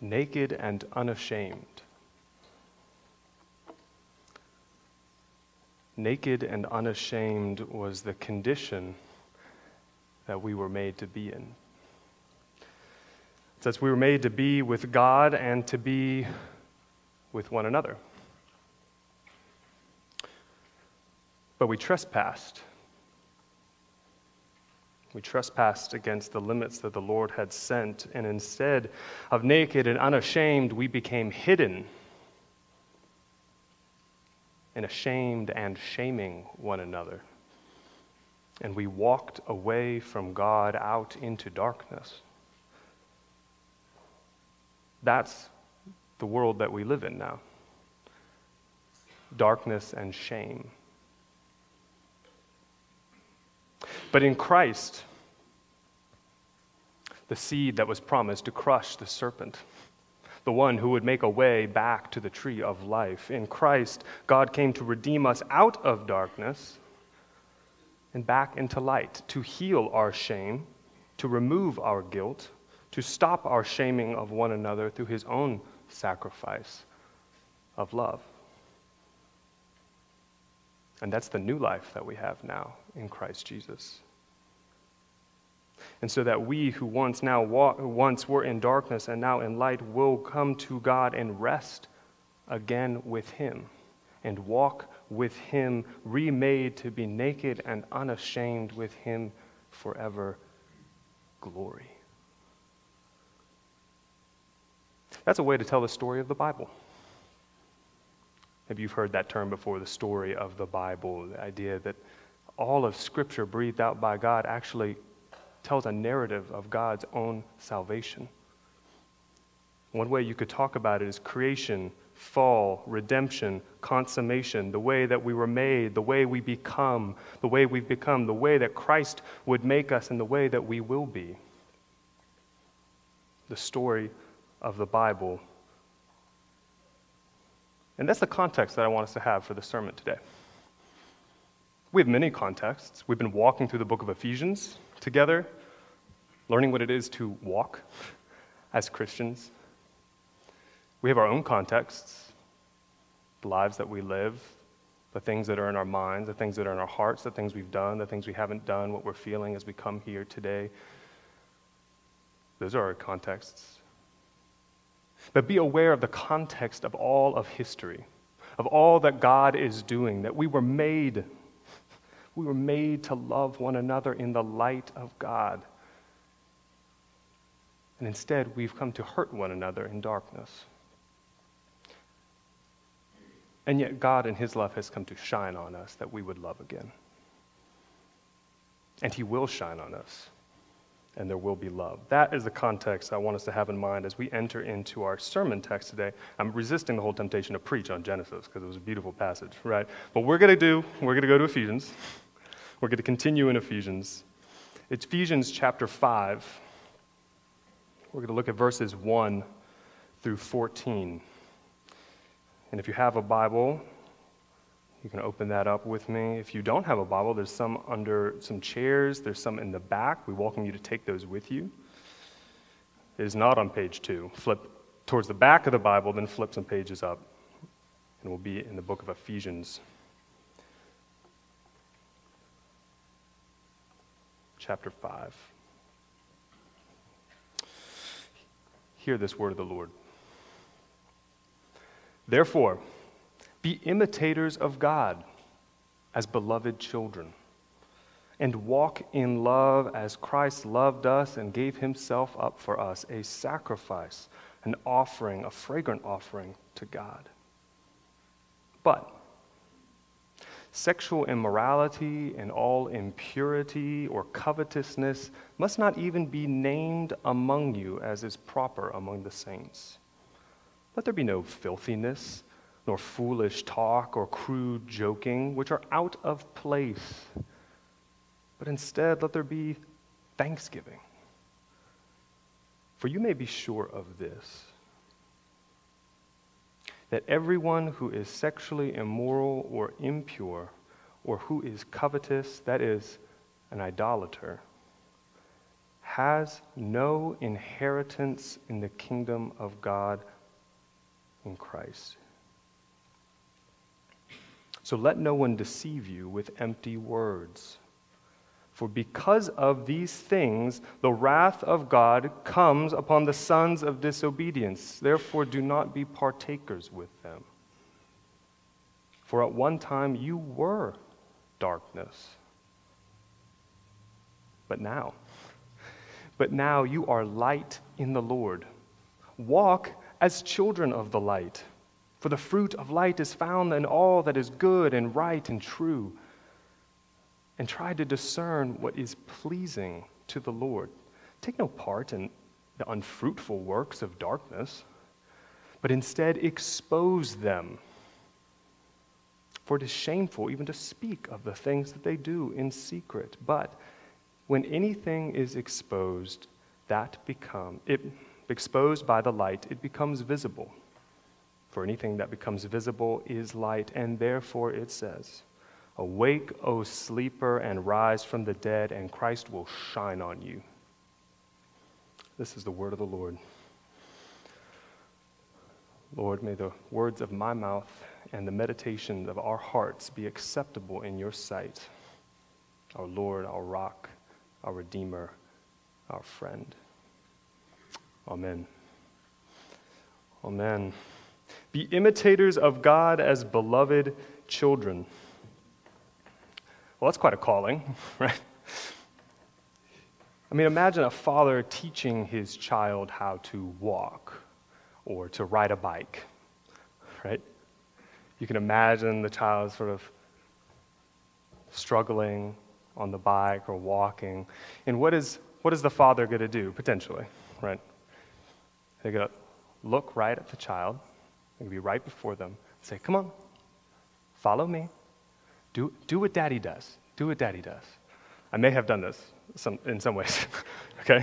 naked and unashamed. Naked and unashamed was the condition that we were made to be in. It says we were made to be with God and to be with one another. But we trespassed. We trespassed against the limits that the Lord had sent, and instead of naked and unashamed, we became hidden and ashamed and shaming one another. And we walked away from God out into darkness. That's the world that we live in now darkness and shame. But in Christ, the seed that was promised to crush the serpent, the one who would make a way back to the tree of life. In Christ, God came to redeem us out of darkness and back into light, to heal our shame, to remove our guilt, to stop our shaming of one another through his own sacrifice of love. And that's the new life that we have now in Christ Jesus. And so that we who once now walk, once were in darkness and now in light will come to God and rest again with him and walk with him remade to be naked and unashamed with him forever glory. That's a way to tell the story of the Bible. Maybe you've heard that term before the story of the Bible, the idea that all of Scripture breathed out by God actually tells a narrative of God's own salvation. One way you could talk about it is creation, fall, redemption, consummation, the way that we were made, the way we become, the way we've become, the way that Christ would make us, and the way that we will be. The story of the Bible and that's the context that I want us to have for the sermon today. We have many contexts. We've been walking through the book of Ephesians together, learning what it is to walk as Christians. We have our own contexts, the lives that we live, the things that are in our minds, the things that are in our hearts, the things we've done, the things we haven't done, what we're feeling as we come here today. Those are our contexts. But be aware of the context of all of history, of all that God is doing, that we were made. We were made to love one another in the light of God. And instead, we've come to hurt one another in darkness. And yet, God, in His love, has come to shine on us that we would love again. And He will shine on us and there will be love. That is the context I want us to have in mind as we enter into our sermon text today. I'm resisting the whole temptation to preach on Genesis because it was a beautiful passage, right? But we're going to do, we're going to go to Ephesians. We're going to continue in Ephesians. It's Ephesians chapter 5. We're going to look at verses 1 through 14. And if you have a Bible, you can open that up with me. If you don't have a Bible, there's some under some chairs, there's some in the back. We welcome you to take those with you. It is not on page two. Flip towards the back of the Bible, then flip some pages up, and we'll be in the book of Ephesians. Chapter 5. Hear this word of the Lord. Therefore, be imitators of God as beloved children, and walk in love as Christ loved us and gave himself up for us, a sacrifice, an offering, a fragrant offering to God. But sexual immorality and all impurity or covetousness must not even be named among you as is proper among the saints. Let there be no filthiness nor foolish talk or crude joking, which are out of place. But instead, let there be thanksgiving. For you may be sure of this that everyone who is sexually immoral or impure, or who is covetous, that is, an idolater, has no inheritance in the kingdom of God in Christ. So let no one deceive you with empty words. For because of these things, the wrath of God comes upon the sons of disobedience. Therefore, do not be partakers with them. For at one time you were darkness. But now, but now you are light in the Lord. Walk as children of the light. For the fruit of light is found in all that is good and right and true and try to discern what is pleasing to the Lord. Take no part in the unfruitful works of darkness, but instead expose them. For it is shameful even to speak of the things that they do in secret. But when anything is exposed, that become it exposed by the light, it becomes visible. For anything that becomes visible is light, and therefore it says, Awake, O sleeper, and rise from the dead, and Christ will shine on you. This is the word of the Lord. Lord, may the words of my mouth and the meditations of our hearts be acceptable in your sight, our Lord, our rock, our Redeemer, our friend. Amen. Amen. Be imitators of God as beloved children. Well, that's quite a calling, right? I mean, imagine a father teaching his child how to walk or to ride a bike, right? You can imagine the child sort of struggling on the bike or walking. And what is, what is the father going to do, potentially, right? They're going to look right at the child, they're going to be right before them, and say, Come on, follow me. Do, do what daddy does. Do what daddy does. I may have done this some, in some ways, okay?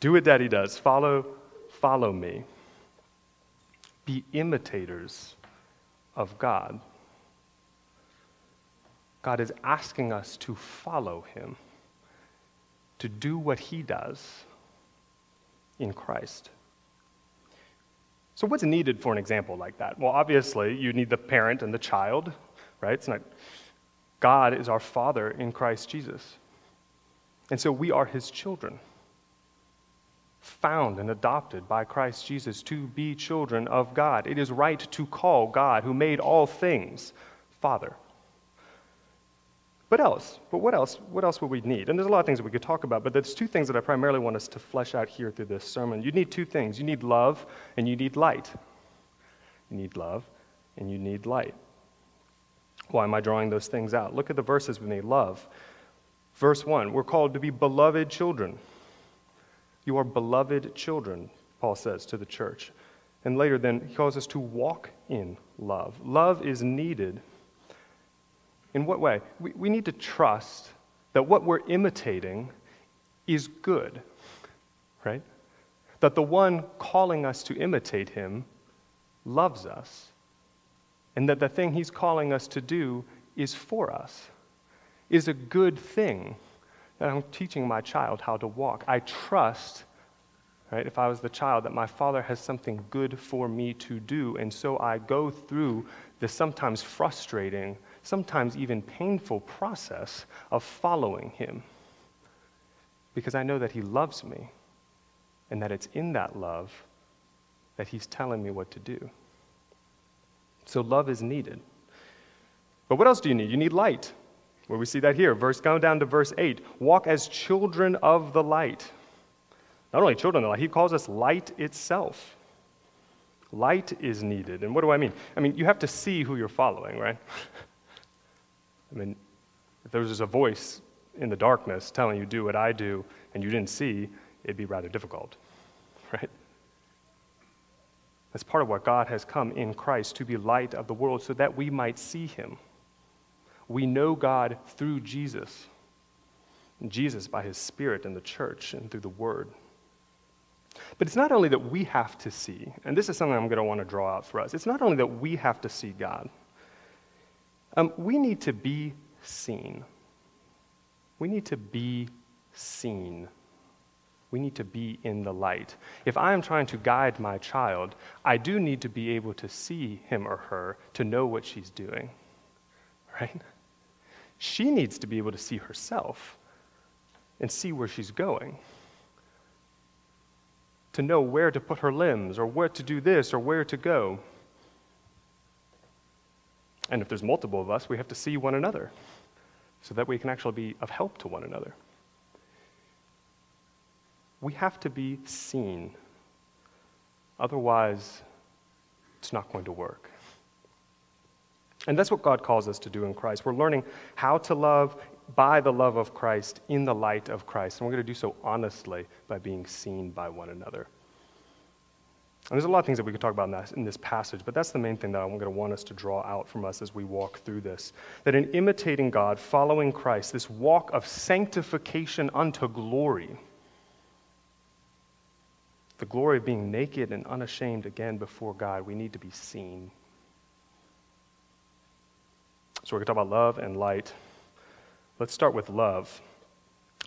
Do what daddy does. Follow, follow me. Be imitators of God. God is asking us to follow him, to do what he does in Christ. So, what's needed for an example like that? Well, obviously, you need the parent and the child right? It's not, God is our Father in Christ Jesus. And so we are his children, found and adopted by Christ Jesus to be children of God. It is right to call God, who made all things, Father. But else? But what else? What else would we need? And there's a lot of things that we could talk about, but there's two things that I primarily want us to flesh out here through this sermon. You need two things. You need love and you need light. You need love and you need light. Why am I drawing those things out? Look at the verses with me. Love. Verse 1 We're called to be beloved children. You are beloved children, Paul says to the church. And later, then, he calls us to walk in love. Love is needed. In what way? We, we need to trust that what we're imitating is good, right? That the one calling us to imitate him loves us and that the thing He's calling us to do is for us, is a good thing. That I'm teaching my child how to walk. I trust, right, if I was the child, that my father has something good for me to do. And so I go through the sometimes frustrating, sometimes even painful process of following him. Because I know that he loves me, and that it's in that love that he's telling me what to do. So love is needed. But what else do you need? You need light. Where we see that here, verse going down to verse 8. Walk as children of the light. Not only children of the light, he calls us light itself. Light is needed. And what do I mean? I mean, you have to see who you're following, right? I mean, if there was just a voice in the darkness telling you, do what I do, and you didn't see, it'd be rather difficult, right? That's part of what God has come in Christ to be light of the world so that we might see him. We know God through Jesus. Jesus by his Spirit in the church and through the Word. But it's not only that we have to see, and this is something I'm going to want to draw out for us. It's not only that we have to see God, um, we need to be seen. We need to be seen. We need to be in the light. If I am trying to guide my child, I do need to be able to see him or her to know what she's doing, right? She needs to be able to see herself and see where she's going. To know where to put her limbs, or where to do this, or where to go. And if there's multiple of us, we have to see one another so that we can actually be of help to one another. We have to be seen. Otherwise, it's not going to work. And that's what God calls us to do in Christ. We're learning how to love by the love of Christ in the light of Christ. And we're going to do so honestly by being seen by one another. And there's a lot of things that we could talk about in this, in this passage, but that's the main thing that I'm going to want us to draw out from us as we walk through this. That in imitating God, following Christ, this walk of sanctification unto glory, the glory of being naked and unashamed again before God, we need to be seen. So we're going to talk about love and light. Let's start with love.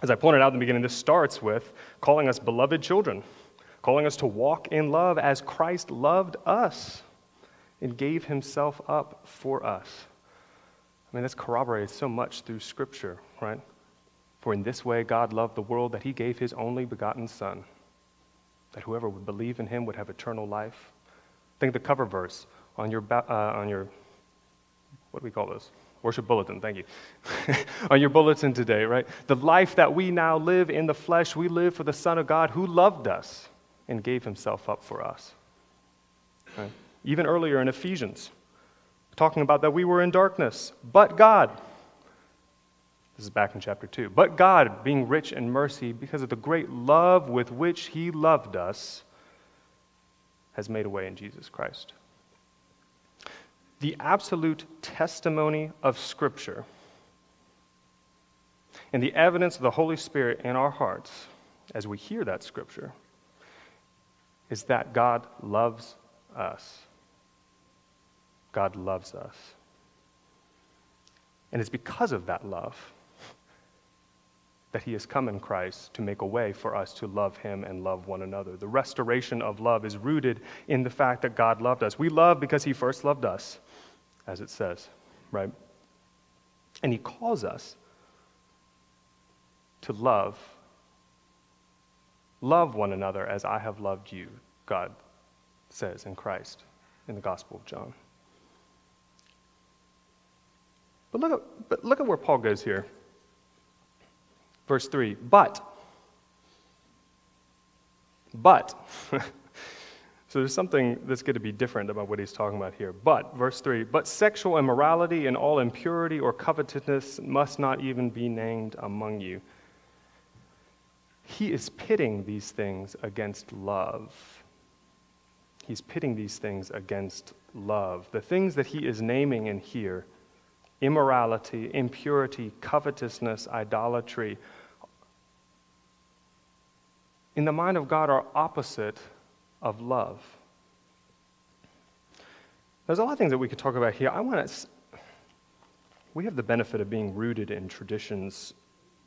As I pointed out in the beginning, this starts with calling us beloved children, calling us to walk in love as Christ loved us and gave himself up for us. I mean, that's corroborated so much through Scripture, right? For in this way God loved the world that he gave his only begotten Son, that whoever would believe in him would have eternal life. Think the cover verse on your, uh, on your what do we call this? Worship bulletin, thank you. On your bulletin today, right? The life that we now live in the flesh, we live for the Son of God who loved us and gave himself up for us. Right? Even earlier in Ephesians, talking about that we were in darkness, but God. This is back in chapter 2. But God, being rich in mercy, because of the great love with which he loved us, has made a way in Jesus Christ the absolute testimony of Scripture and the evidence of the Holy Spirit in our hearts as we hear that Scripture is that God loves us. God loves us. And it's because of that love that he has come in Christ to make a way for us to love him and love one another. The restoration of love is rooted in the fact that God loved us. We love because he first loved us as it says, right? And he calls us to love. Love one another as I have loved you, God says in Christ in the Gospel of John. But look at, but look at where Paul goes here. Verse 3 But, but, So there's something that's going to be different about what he's talking about here. But, verse 3 But sexual immorality and all impurity or covetousness must not even be named among you. He is pitting these things against love. He's pitting these things against love. The things that he is naming in here immorality, impurity, covetousness, idolatry in the mind of God are opposite of love. There's a lot of things that we could talk about here. I want to. We have the benefit of being rooted in traditions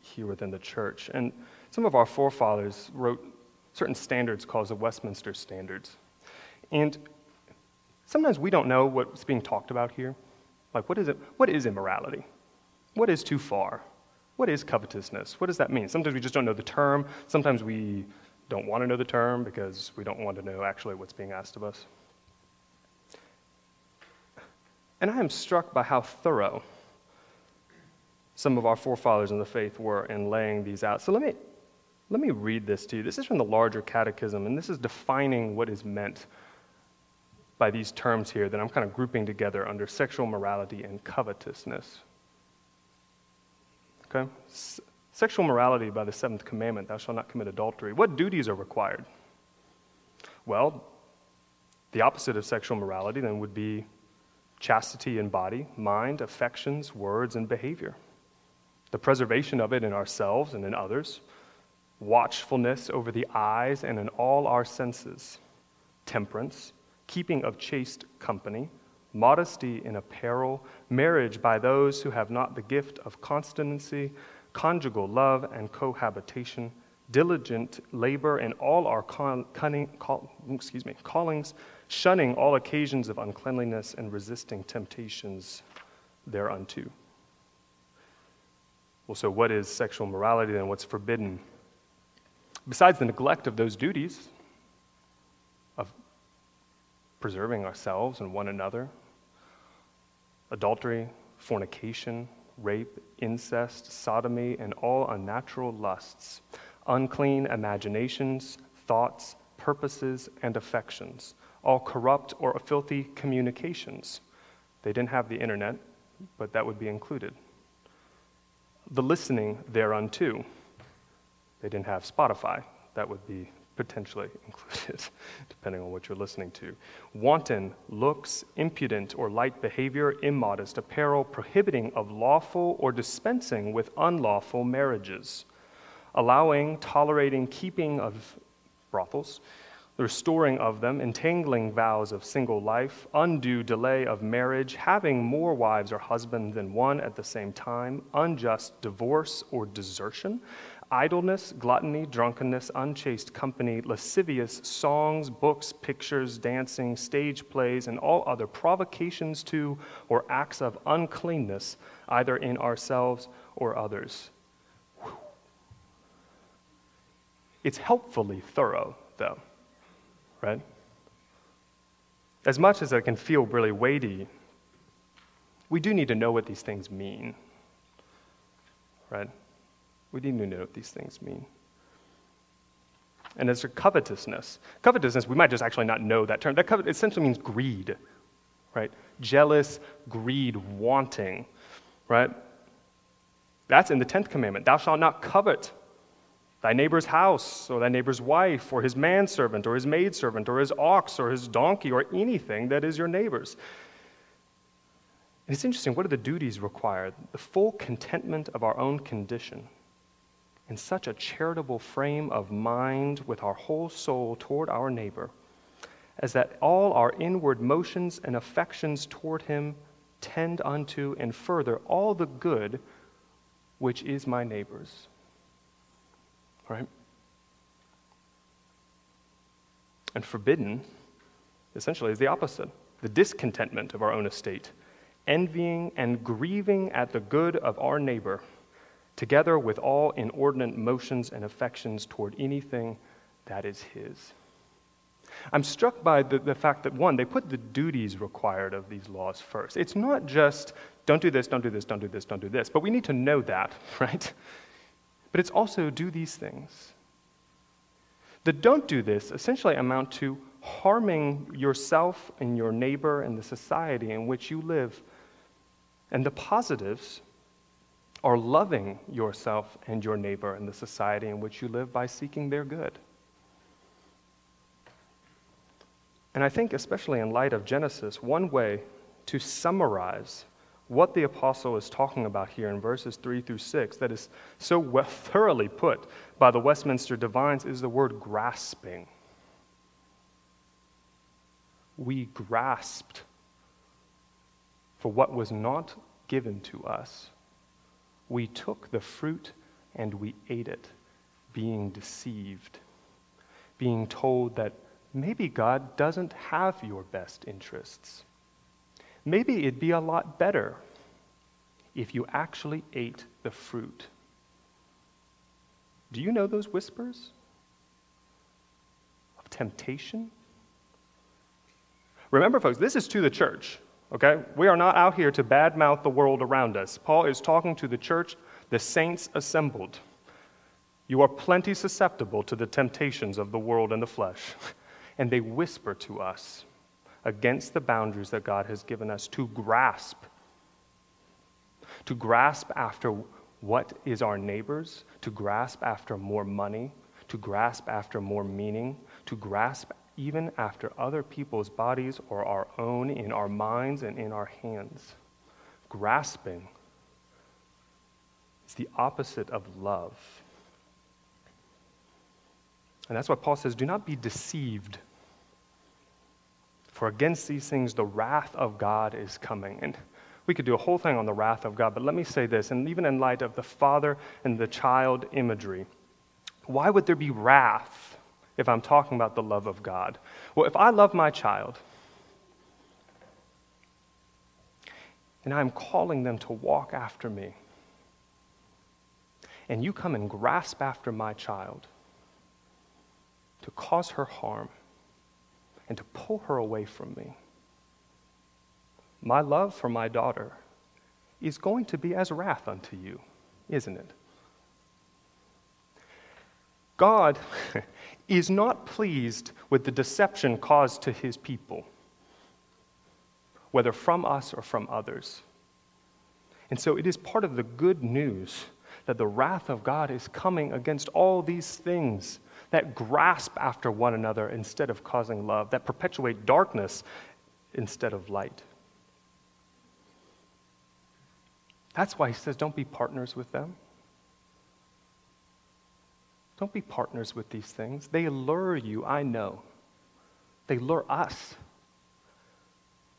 here within the church. And some of our forefathers wrote certain standards called the Westminster Standards. And sometimes we don't know what's being talked about here. Like, what is it? What is immorality? What is too far? What is covetousness? What does that mean? Sometimes we just don't know the term. Sometimes we don't want to know the term because we don't want to know actually what's being asked of us. And I am struck by how thorough some of our forefathers in the faith were in laying these out. So let me, let me read this to you. This is from the larger catechism, and this is defining what is meant by these terms here that I'm kind of grouping together under sexual morality and covetousness. Okay? Sexual morality by the seventh commandment, thou shalt not commit adultery. What duties are required? Well, the opposite of sexual morality then would be chastity in body, mind, affections, words, and behavior. The preservation of it in ourselves and in others, watchfulness over the eyes and in all our senses, temperance, keeping of chaste company, modesty in apparel, marriage by those who have not the gift of constancy, conjugal love and cohabitation, diligent labor in all our con- cunning, call, excuse me, callings, shunning all occasions of uncleanliness and resisting temptations thereunto. Well, so what is sexual morality then? What's forbidden? Besides the neglect of those duties preserving ourselves and one another, adultery, fornication, rape, incest, sodomy, and all unnatural lusts, unclean imaginations, thoughts, purposes, and affections, all corrupt or filthy communications. They didn't have the internet, but that would be included. The listening thereunto. They didn't have Spotify, that would be potentially included, depending on what you're listening to. Wanton looks, impudent or light behavior, immodest apparel, prohibiting of lawful or dispensing with unlawful marriages, allowing, tolerating, keeping of brothels, the restoring of them, entangling vows of single life, undue delay of marriage, having more wives or husbands than one at the same time, unjust divorce or desertion, idleness, gluttony, drunkenness, unchaste company, lascivious songs, books, pictures, dancing, stage plays, and all other provocations to or acts of uncleanness, either in ourselves or others. It's helpfully thorough, though, right? As much as it can feel really weighty, we do need to know what these things mean, right? We need to know what these things mean. And as for covetousness, covetousness, we might just actually not know that term. That covet essentially means greed, right? Jealous, greed, wanting, right? That's in the 10th commandment. Thou shalt not covet thy neighbor's house, or thy neighbor's wife, or his manservant, or his maidservant, or his ox, or his donkey, or anything that is your neighbor's. And it's interesting, what are the duties required? The full contentment of our own condition in such a charitable frame of mind with our whole soul toward our neighbor, as that all our inward motions and affections toward him tend unto and further all the good which is my neighbor's. Right? And forbidden, essentially, is the opposite the discontentment of our own estate, envying and grieving at the good of our neighbor together with all inordinate motions and affections toward anything that is His. I'm struck by the, the fact that, one, they put the duties required of these laws first. It's not just, don't do this, don't do this, don't do this, don't do this, but we need to know that, right? But it's also, do these things. The don't do this essentially amount to harming yourself and your neighbor and the society in which you live. And the positives are loving yourself and your neighbor and the society in which you live by seeking their good. And I think, especially in light of Genesis, one way to summarize what the apostle is talking about here in verses 3 through 6 that is so well, thoroughly put by the Westminster divines is the word grasping. We grasped for what was not given to us we took the fruit and we ate it, being deceived, being told that maybe God doesn't have your best interests. Maybe it'd be a lot better if you actually ate the fruit. Do you know those whispers of temptation? Remember, folks, this is to the church. Okay? We are not out here to badmouth the world around us. Paul is talking to the church, the saints assembled. You are plenty susceptible to the temptations of the world and the flesh. And they whisper to us against the boundaries that God has given us to grasp. To grasp after what is our neighbor's, to grasp after more money, to grasp after more meaning, to grasp even after other people's bodies or our own in our minds and in our hands. Grasping is the opposite of love. And that's why Paul says, Do not be deceived. For against these things, the wrath of God is coming. And we could do a whole thing on the wrath of God, but let me say this, and even in light of the father and the child imagery, Why would there be wrath if I'm talking about the love of God? Well, if I love my child and I'm calling them to walk after me, and you come and grasp after my child to cause her harm and to pull her away from me, my love for my daughter is going to be as wrath unto you, isn't it? God is not pleased with the deception caused to his people, whether from us or from others. And so it is part of the good news that the wrath of God is coming against all these things that grasp after one another instead of causing love, that perpetuate darkness instead of light. That's why he says, don't be partners with them. Don't be partners with these things. They lure you, I know. They lure us.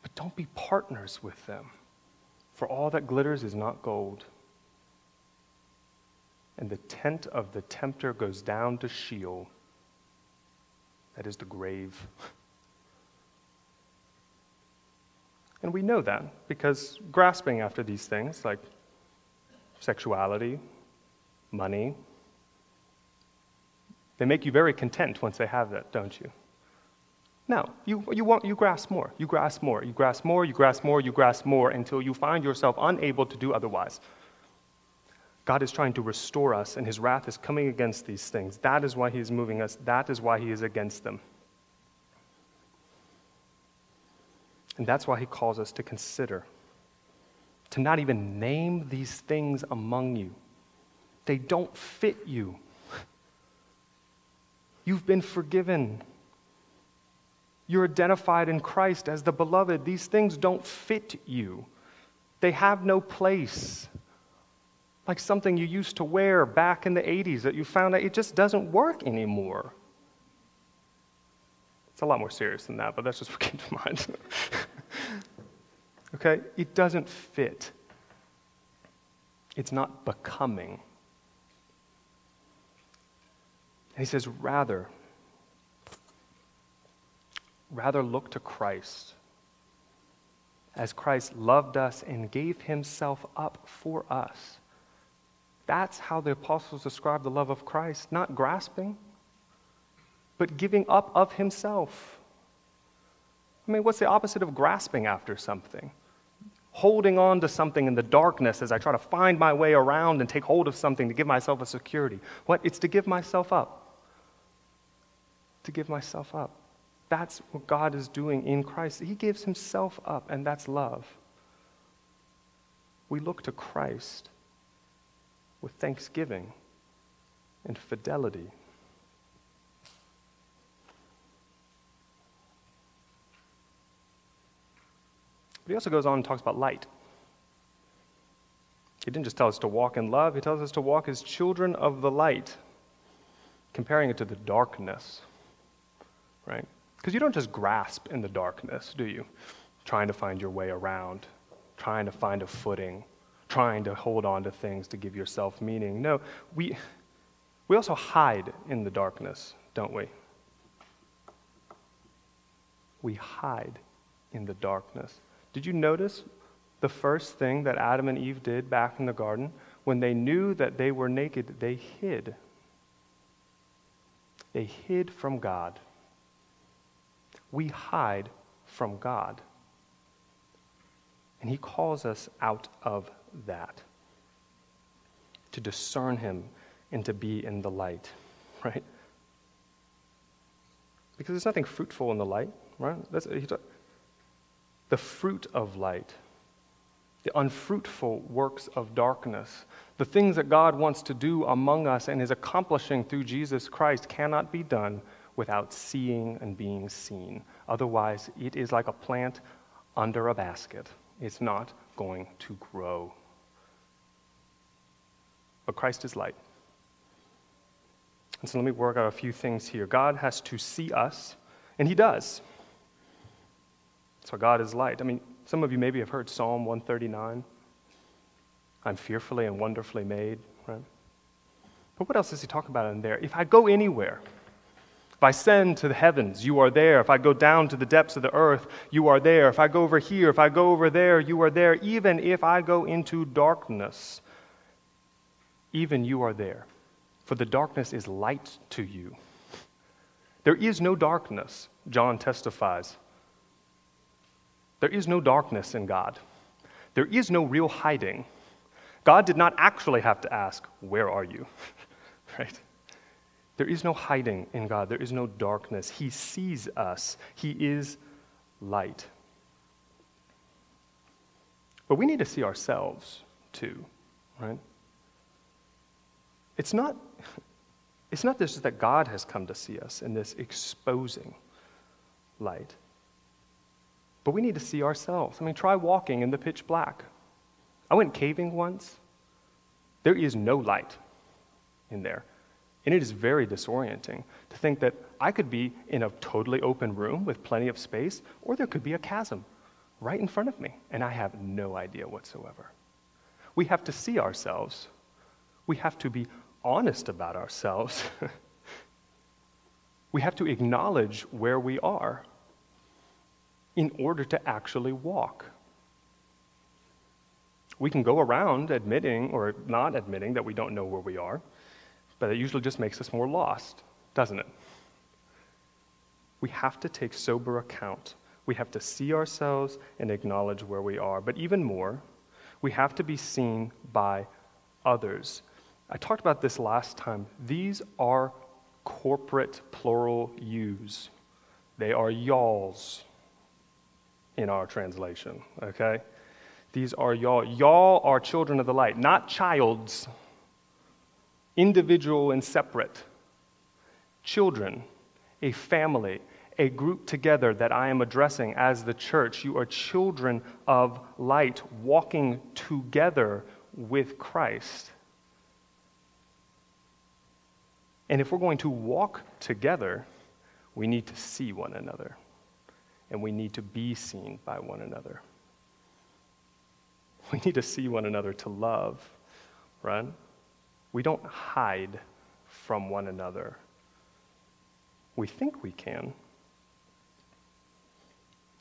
But don't be partners with them. For all that glitters is not gold. And the tent of the tempter goes down to Sheol. That is the grave. And we know that because grasping after these things, like sexuality, money, they make you very content once they have that, don't you? No, you, you, want, you grasp more, you grasp more, you grasp more, you grasp more, you grasp more until you find yourself unable to do otherwise. God is trying to restore us, and his wrath is coming against these things. That is why he is moving us, that is why he is against them. And that's why he calls us to consider, to not even name these things among you. They don't fit you. You've been forgiven. You're identified in Christ as the beloved. These things don't fit you, they have no place. Like something you used to wear back in the 80s that you found out it just doesn't work anymore. It's a lot more serious than that, but that's just what came to mind. okay? It doesn't fit, it's not becoming. And he says, rather, rather look to Christ as Christ loved us and gave himself up for us. That's how the apostles describe the love of Christ, not grasping, but giving up of himself. I mean, what's the opposite of grasping after something? Holding on to something in the darkness as I try to find my way around and take hold of something to give myself a security. What? It's to give myself up. To give myself up. That's what God is doing in Christ. He gives himself up, and that's love. We look to Christ with thanksgiving and fidelity. But he also goes on and talks about light. He didn't just tell us to walk in love, he tells us to walk as children of the light, comparing it to the darkness, right? Because you don't just grasp in the darkness, do you? Trying to find your way around, trying to find a footing, trying to hold on to things to give yourself meaning. No, we, we also hide in the darkness, don't we? We hide in the darkness. Did you notice the first thing that Adam and Eve did back in the garden? When they knew that they were naked, they hid. They hid from God. We hide from God. And He calls us out of that to discern Him and to be in the light, right? Because there's nothing fruitful in the light, right? That's, the fruit of light, the unfruitful works of darkness, the things that God wants to do among us and is accomplishing through Jesus Christ cannot be done without seeing and being seen. Otherwise, it is like a plant under a basket. It's not going to grow. But Christ is light. And so let me work out a few things here. God has to see us, and He does. So God is light. I mean, some of you maybe have heard Psalm 139. I'm fearfully and wonderfully made, right? But what else does he talk about in there? If I go anywhere, if I ascend to the heavens, you are there. If I go down to the depths of the earth, you are there. If I go over here, if I go over there, you are there. Even if I go into darkness, even you are there. For the darkness is light to you. There is no darkness, John testifies. There is no darkness in God. There is no real hiding. God did not actually have to ask, Where are you? right? There is no hiding in God. There is no darkness. He sees us. He is light. But we need to see ourselves too, right? It's not, it's not just that God has come to see us in this exposing light, but we need to see ourselves. I mean, try walking in the pitch black. I went caving once. There is no light in there. And it is very disorienting to think that I could be in a totally open room with plenty of space, or there could be a chasm right in front of me, and I have no idea whatsoever. We have to see ourselves. We have to be honest about ourselves. we have to acknowledge where we are in order to actually walk. We can go around admitting or not admitting that we don't know where we are. But it usually just makes us more lost, doesn't it? We have to take sober account. We have to see ourselves and acknowledge where we are. But even more, we have to be seen by others. I talked about this last time. These are corporate plural yous, they are y'alls in our translation, okay? These are y'all. Y'all are children of the light, not childs individual and separate, children, a family, a group together that I am addressing as the church. You are children of light, walking together with Christ. And if we're going to walk together, we need to see one another, and we need to be seen by one another. We need to see one another to love, right? We don't hide from one another. We think we can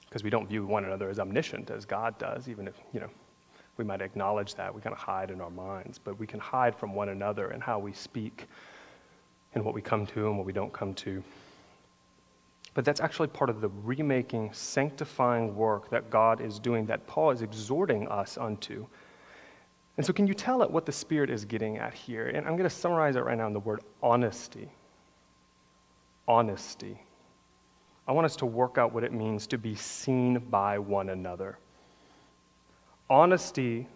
because we don't view one another as omniscient as God does, even if, you know, we might acknowledge that. We kind of hide in our minds, but we can hide from one another and how we speak and what we come to and what we don't come to. But that's actually part of the remaking, sanctifying work that God is doing, that Paul is exhorting us unto and so, can you tell it what the Spirit is getting at here? And I'm going to summarize it right now in the word honesty. Honesty. I want us to work out what it means to be seen by one another. Honesty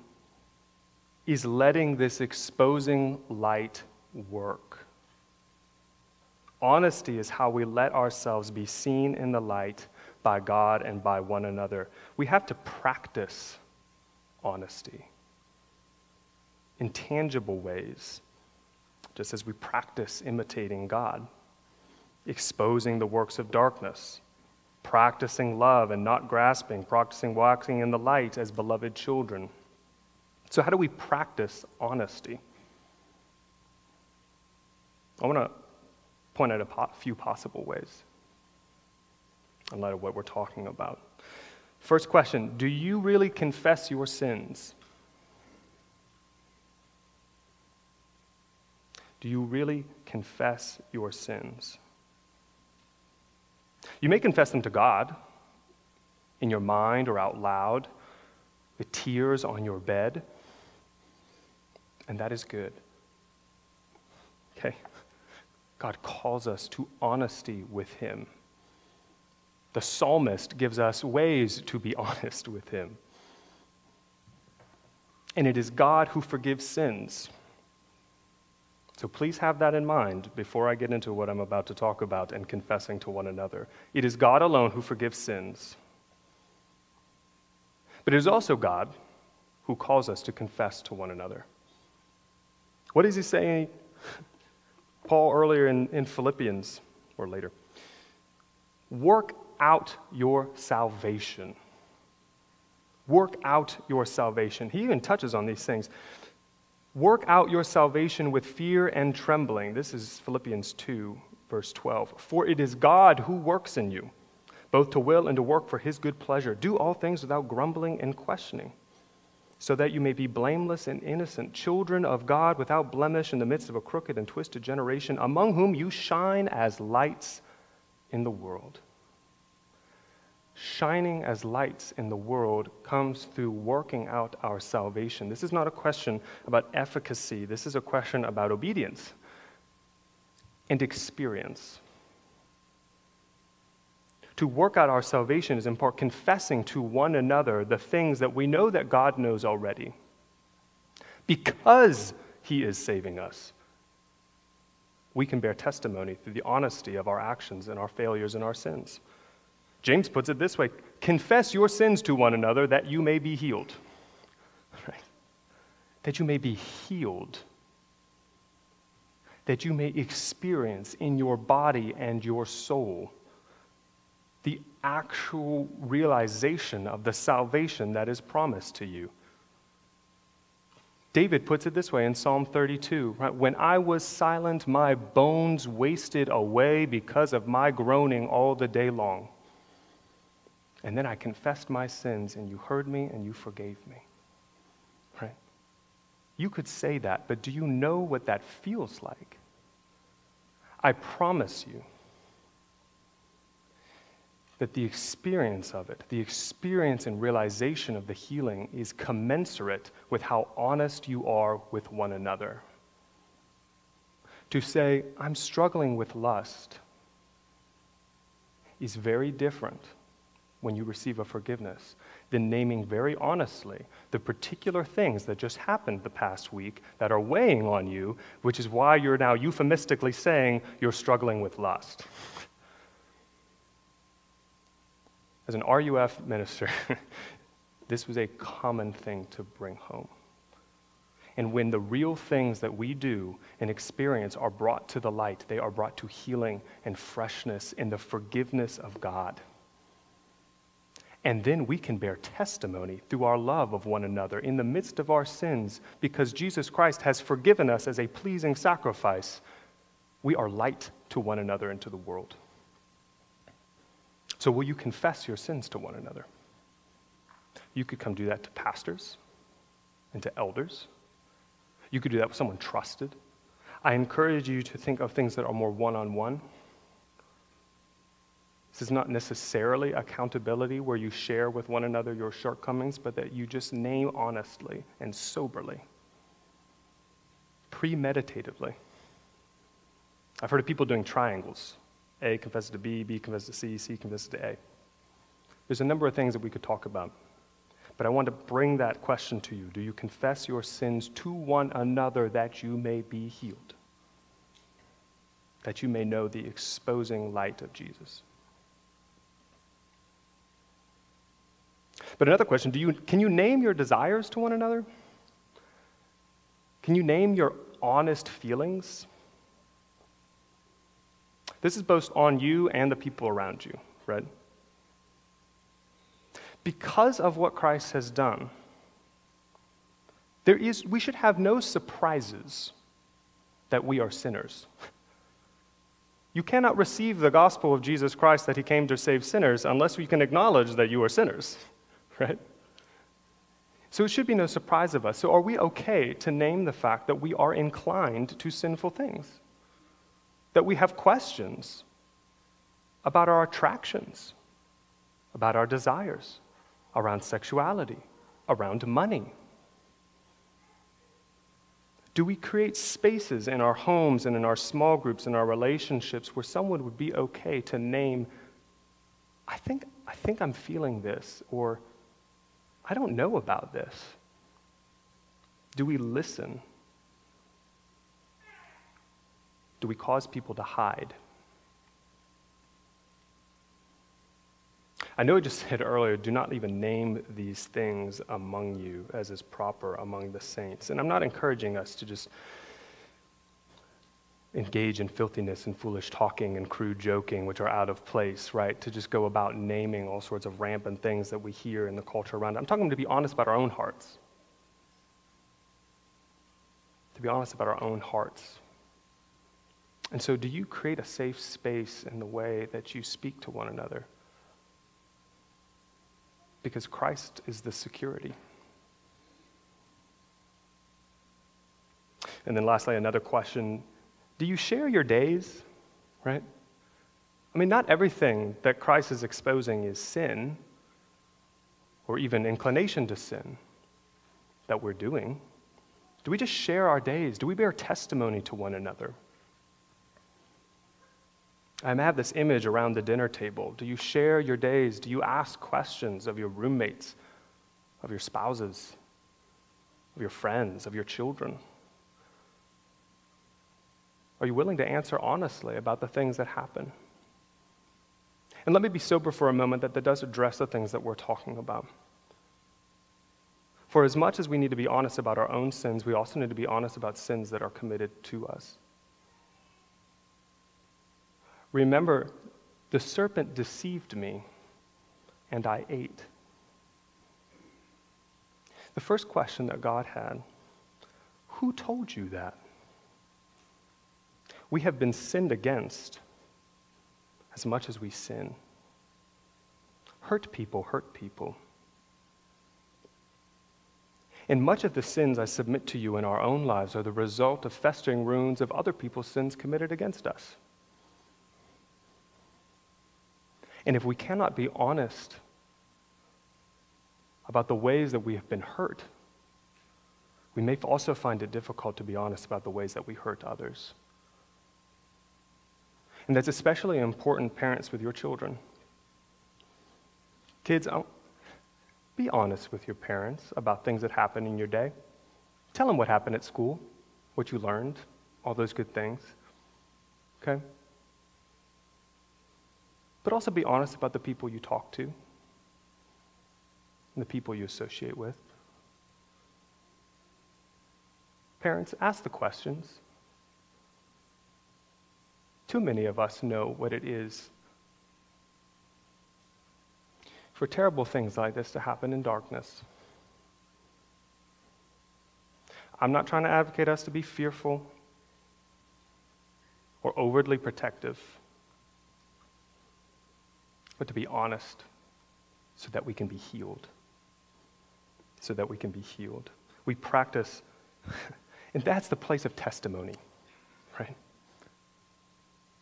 is letting this exposing light work. Honesty is how we let ourselves be seen in the light by God and by one another. We have to practice honesty in tangible ways, just as we practice imitating God, exposing the works of darkness, practicing love and not grasping, practicing walking in the light as beloved children. So, how do we practice honesty? I want to point out a few possible ways in light of what we're talking about. First question Do you really confess your sins? Do you really confess your sins? You may confess them to God in your mind or out loud, with tears on your bed, and that is good. Okay? God calls us to honesty with Him. The psalmist gives us ways to be honest with Him. And it is God who forgives sins. So please have that in mind before I get into what I'm about to talk about and confessing to one another. It is God alone who forgives sins. But it is also God who calls us to confess to one another. What is he saying? Paul earlier in, in Philippians, or later. Work out your salvation. Work out your salvation. He even touches on these things. Work out your salvation with fear and trembling. This is Philippians 2, verse 12. For it is God who works in you, both to will and to work for his good pleasure. Do all things without grumbling and questioning, so that you may be blameless and innocent, children of God without blemish in the midst of a crooked and twisted generation, among whom you shine as lights in the world shining as lights in the world comes through working out our salvation. This is not a question about efficacy, this is a question about obedience and experience. To work out our salvation is in part confessing to one another the things that we know that God knows already. Because He is saving us, we can bear testimony through the honesty of our actions and our failures and our sins. James puts it this way confess your sins to one another that you may be healed. Right? That you may be healed. That you may experience in your body and your soul the actual realization of the salvation that is promised to you. David puts it this way in Psalm 32 right? When I was silent, my bones wasted away because of my groaning all the day long. And then I confessed my sins, and you heard me and you forgave me. Right? You could say that, but do you know what that feels like? I promise you that the experience of it, the experience and realization of the healing, is commensurate with how honest you are with one another. To say, I'm struggling with lust, is very different when you receive a forgiveness than naming very honestly the particular things that just happened the past week that are weighing on you, which is why you're now euphemistically saying you're struggling with lust. As an RUF minister, this was a common thing to bring home. And when the real things that we do and experience are brought to the light, they are brought to healing and freshness in the forgiveness of God. And then we can bear testimony through our love of one another in the midst of our sins because Jesus Christ has forgiven us as a pleasing sacrifice. We are light to one another and to the world. So, will you confess your sins to one another? You could come do that to pastors and to elders. You could do that with someone trusted. I encourage you to think of things that are more one on one. This is not necessarily accountability where you share with one another your shortcomings, but that you just name honestly and soberly, premeditatively. I've heard of people doing triangles. A confesses to B, B confesses to C, C confesses to A. There's a number of things that we could talk about. But I want to bring that question to you. Do you confess your sins to one another that you may be healed? That you may know the exposing light of Jesus? But another question do you, can you name your desires to one another? Can you name your honest feelings? This is both on you and the people around you, right? Because of what Christ has done, there is, we should have no surprises that we are sinners. You cannot receive the gospel of Jesus Christ that he came to save sinners unless we can acknowledge that you are sinners right? So it should be no surprise of us. So are we okay to name the fact that we are inclined to sinful things? That we have questions about our attractions, about our desires, around sexuality, around money? Do we create spaces in our homes and in our small groups and our relationships where someone would be okay to name, I think, I think I'm feeling this, or I don't know about this. Do we listen? Do we cause people to hide? I know I just said earlier, do not even name these things among you as is proper among the saints. And I'm not encouraging us to just engage in filthiness and foolish talking and crude joking, which are out of place, right? To just go about naming all sorts of rampant things that we hear in the culture around. I'm talking to be honest about our own hearts. to be honest about our own hearts. And so, do you create a safe space in the way that you speak to one another? Because Christ is the security. And then, lastly, another question Do you share your days? Right? I mean, not everything that Christ is exposing is sin or even inclination to sin that we're doing. Do we just share our days? Do we bear testimony to one another? I have this image around the dinner table. Do you share your days? Do you ask questions of your roommates, of your spouses, of your friends, of your children? Are you willing to answer honestly about the things that happen? And let me be sober for a moment that that does address the things that we're talking about. For as much as we need to be honest about our own sins, we also need to be honest about sins that are committed to us. Remember, the serpent deceived me, and I ate. The first question that God had who told you that? We have been sinned against as much as we sin. Hurt people hurt people. And much of the sins I submit to you in our own lives are the result of festering wounds of other people's sins committed against us. And if we cannot be honest about the ways that we have been hurt, we may also find it difficult to be honest about the ways that we hurt others. And that's especially important, parents, with your children. Kids, um, be honest with your parents about things that happen in your day. Tell them what happened at school, what you learned, all those good things. Okay? But also be honest about the people you talk to and the people you associate with. Parents, ask the questions. Too many of us know what it is for terrible things like this to happen in darkness. I'm not trying to advocate us to be fearful or overtly protective, but to be honest so that we can be healed. So that we can be healed. We practice, and that's the place of testimony, right?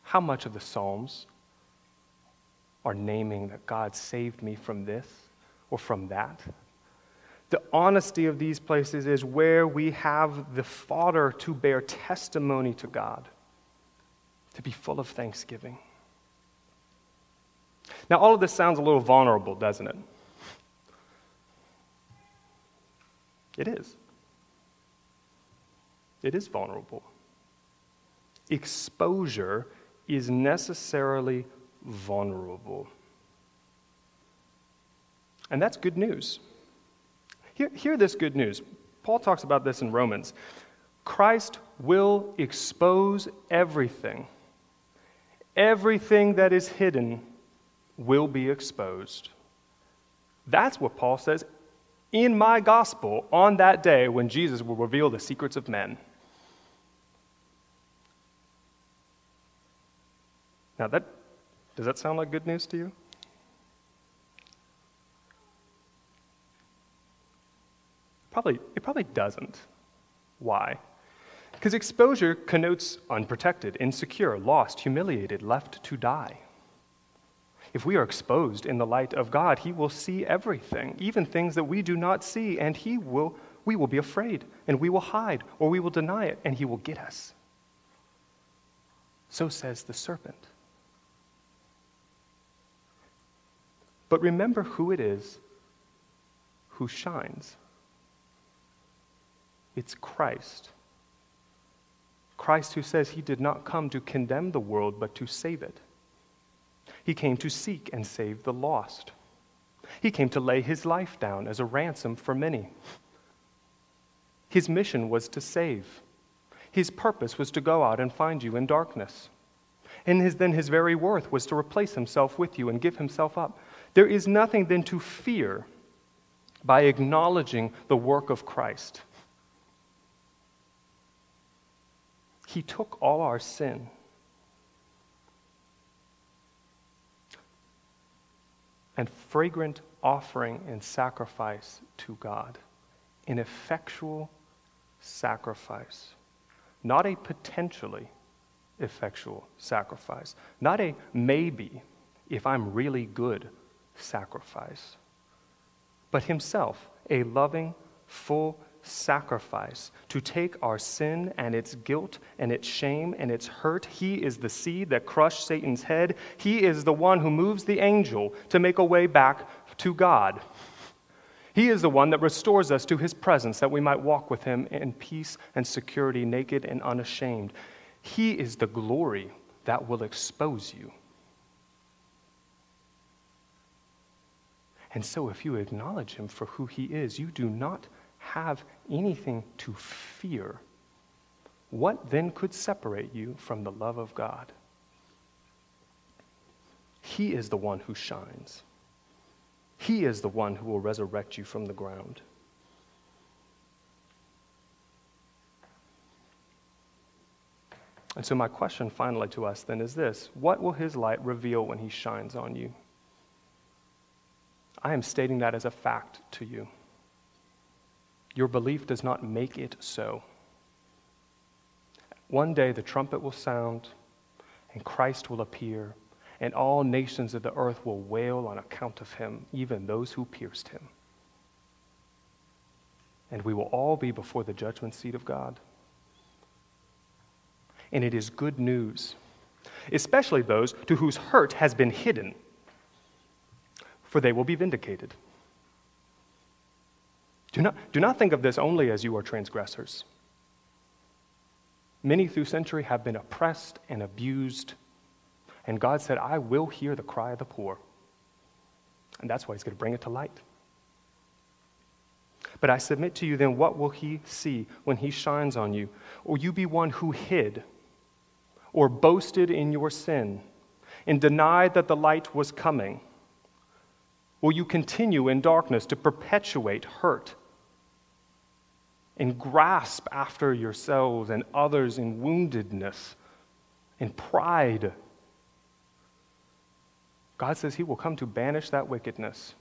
How much of the Psalms are naming that God saved me from this or from that? The honesty of these places is where we have the fodder to bear testimony to God, to be full of thanksgiving. Now, all of this sounds a little vulnerable, doesn't it? It is. It is vulnerable. Exposure is necessarily vulnerable. And that's good news. Hear, hear this good news. Paul talks about this in Romans. Christ will expose everything. Everything that is hidden will be exposed. That's what Paul says in my gospel on that day when Jesus will reveal the secrets of men. Now, that, does that sound like good news to you? Probably, it probably doesn't. Why? Because exposure connotes unprotected, insecure, lost, humiliated, left to die. If we are exposed in the light of God, He will see everything, even things that we do not see, and He will, we will be afraid, and we will hide, or we will deny it, and He will get us. So says the serpent. But remember who it is who shines. It's Christ. Christ who says he did not come to condemn the world, but to save it. He came to seek and save the lost. He came to lay his life down as a ransom for many. His mission was to save. His purpose was to go out and find you in darkness. And his, then his very worth was to replace himself with you and give himself up there is nothing then to fear by acknowledging the work of Christ. He took all our sin. And fragrant offering and sacrifice to God, an effectual sacrifice, not a potentially effectual sacrifice, not a maybe if I'm really good sacrifice, but Himself, a loving, full sacrifice to take our sin and its guilt and its shame and its hurt. He is the seed that crushed Satan's head. He is the one who moves the angel to make a way back to God. He is the one that restores us to his presence that we might walk with him in peace and security, naked and unashamed. He is the glory that will expose you. And so, if you acknowledge him for who he is, you do not have anything to fear. What then could separate you from the love of God? He is the one who shines. He is the one who will resurrect you from the ground. And so, my question finally to us then is this What will his light reveal when he shines on you? I am stating that as a fact to you. Your belief does not make it so. One day the trumpet will sound, and Christ will appear, and all nations of the earth will wail on account of him, even those who pierced him. And we will all be before the judgment seat of God. And it is good news, especially those to whose hurt has been hidden, for they will be vindicated. Do not, do not think of this only as you are transgressors. Many through century have been oppressed and abused, and God said, I will hear the cry of the poor. And that's why He's going to bring it to light. But I submit to you then, what will He see when He shines on you? Will you be one who hid or boasted in your sin and denied that the light was coming? Will you continue in darkness to perpetuate hurt and grasp after yourselves and others in woundedness and pride. God says He will come to banish that wickedness.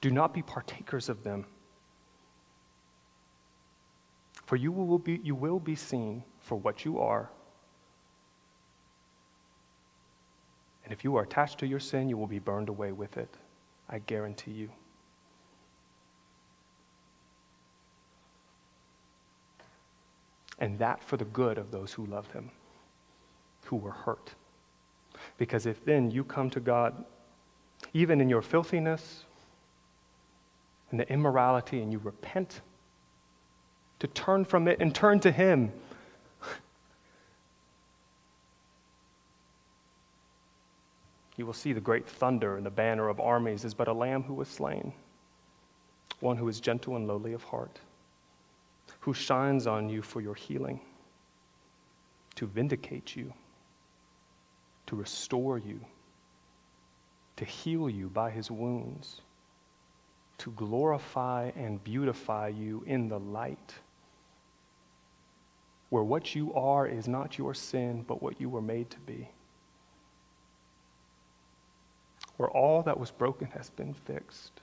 Do not be partakers of them. For you will be, you will be seen for what you are. And if you are attached to your sin, you will be burned away with it. I guarantee you. and that for the good of those who love him, who were hurt. Because if then you come to God, even in your filthiness and the immorality, and you repent, to turn from it and turn to Him. You will see the great thunder and the banner of armies is but a lamb who was slain, one who is gentle and lowly of heart who shines on you for your healing, to vindicate you, to restore you, to heal you by his wounds, to glorify and beautify you in the light, where what you are is not your sin, but what you were made to be. Where all that was broken has been fixed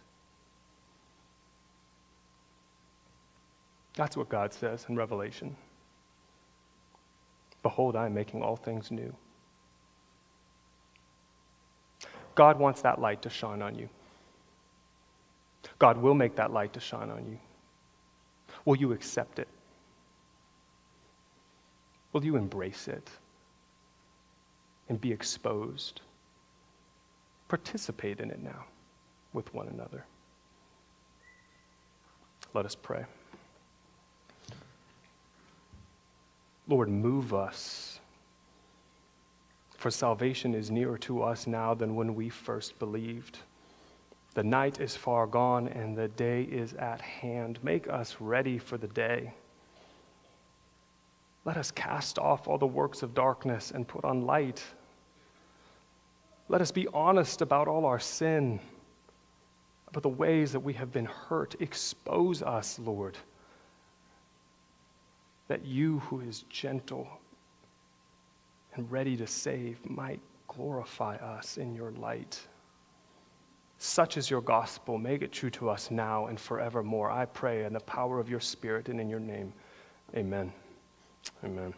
That's what God says in Revelation. Behold, I am making all things new. God wants that light to shine on you. God will make that light to shine on you. Will you accept it? Will you embrace it and be exposed? Participate in it now with one another. Let us pray. Lord, move us. For salvation is nearer to us now than when we first believed. The night is far gone and the day is at hand. Make us ready for the day. Let us cast off all the works of darkness and put on light. Let us be honest about all our sin, about the ways that we have been hurt. Expose us, Lord that you, who is gentle and ready to save, might glorify us in your light. Such is your gospel. Make it true to us now and forevermore. I pray in the power of your Spirit and in your name. Amen. Amen.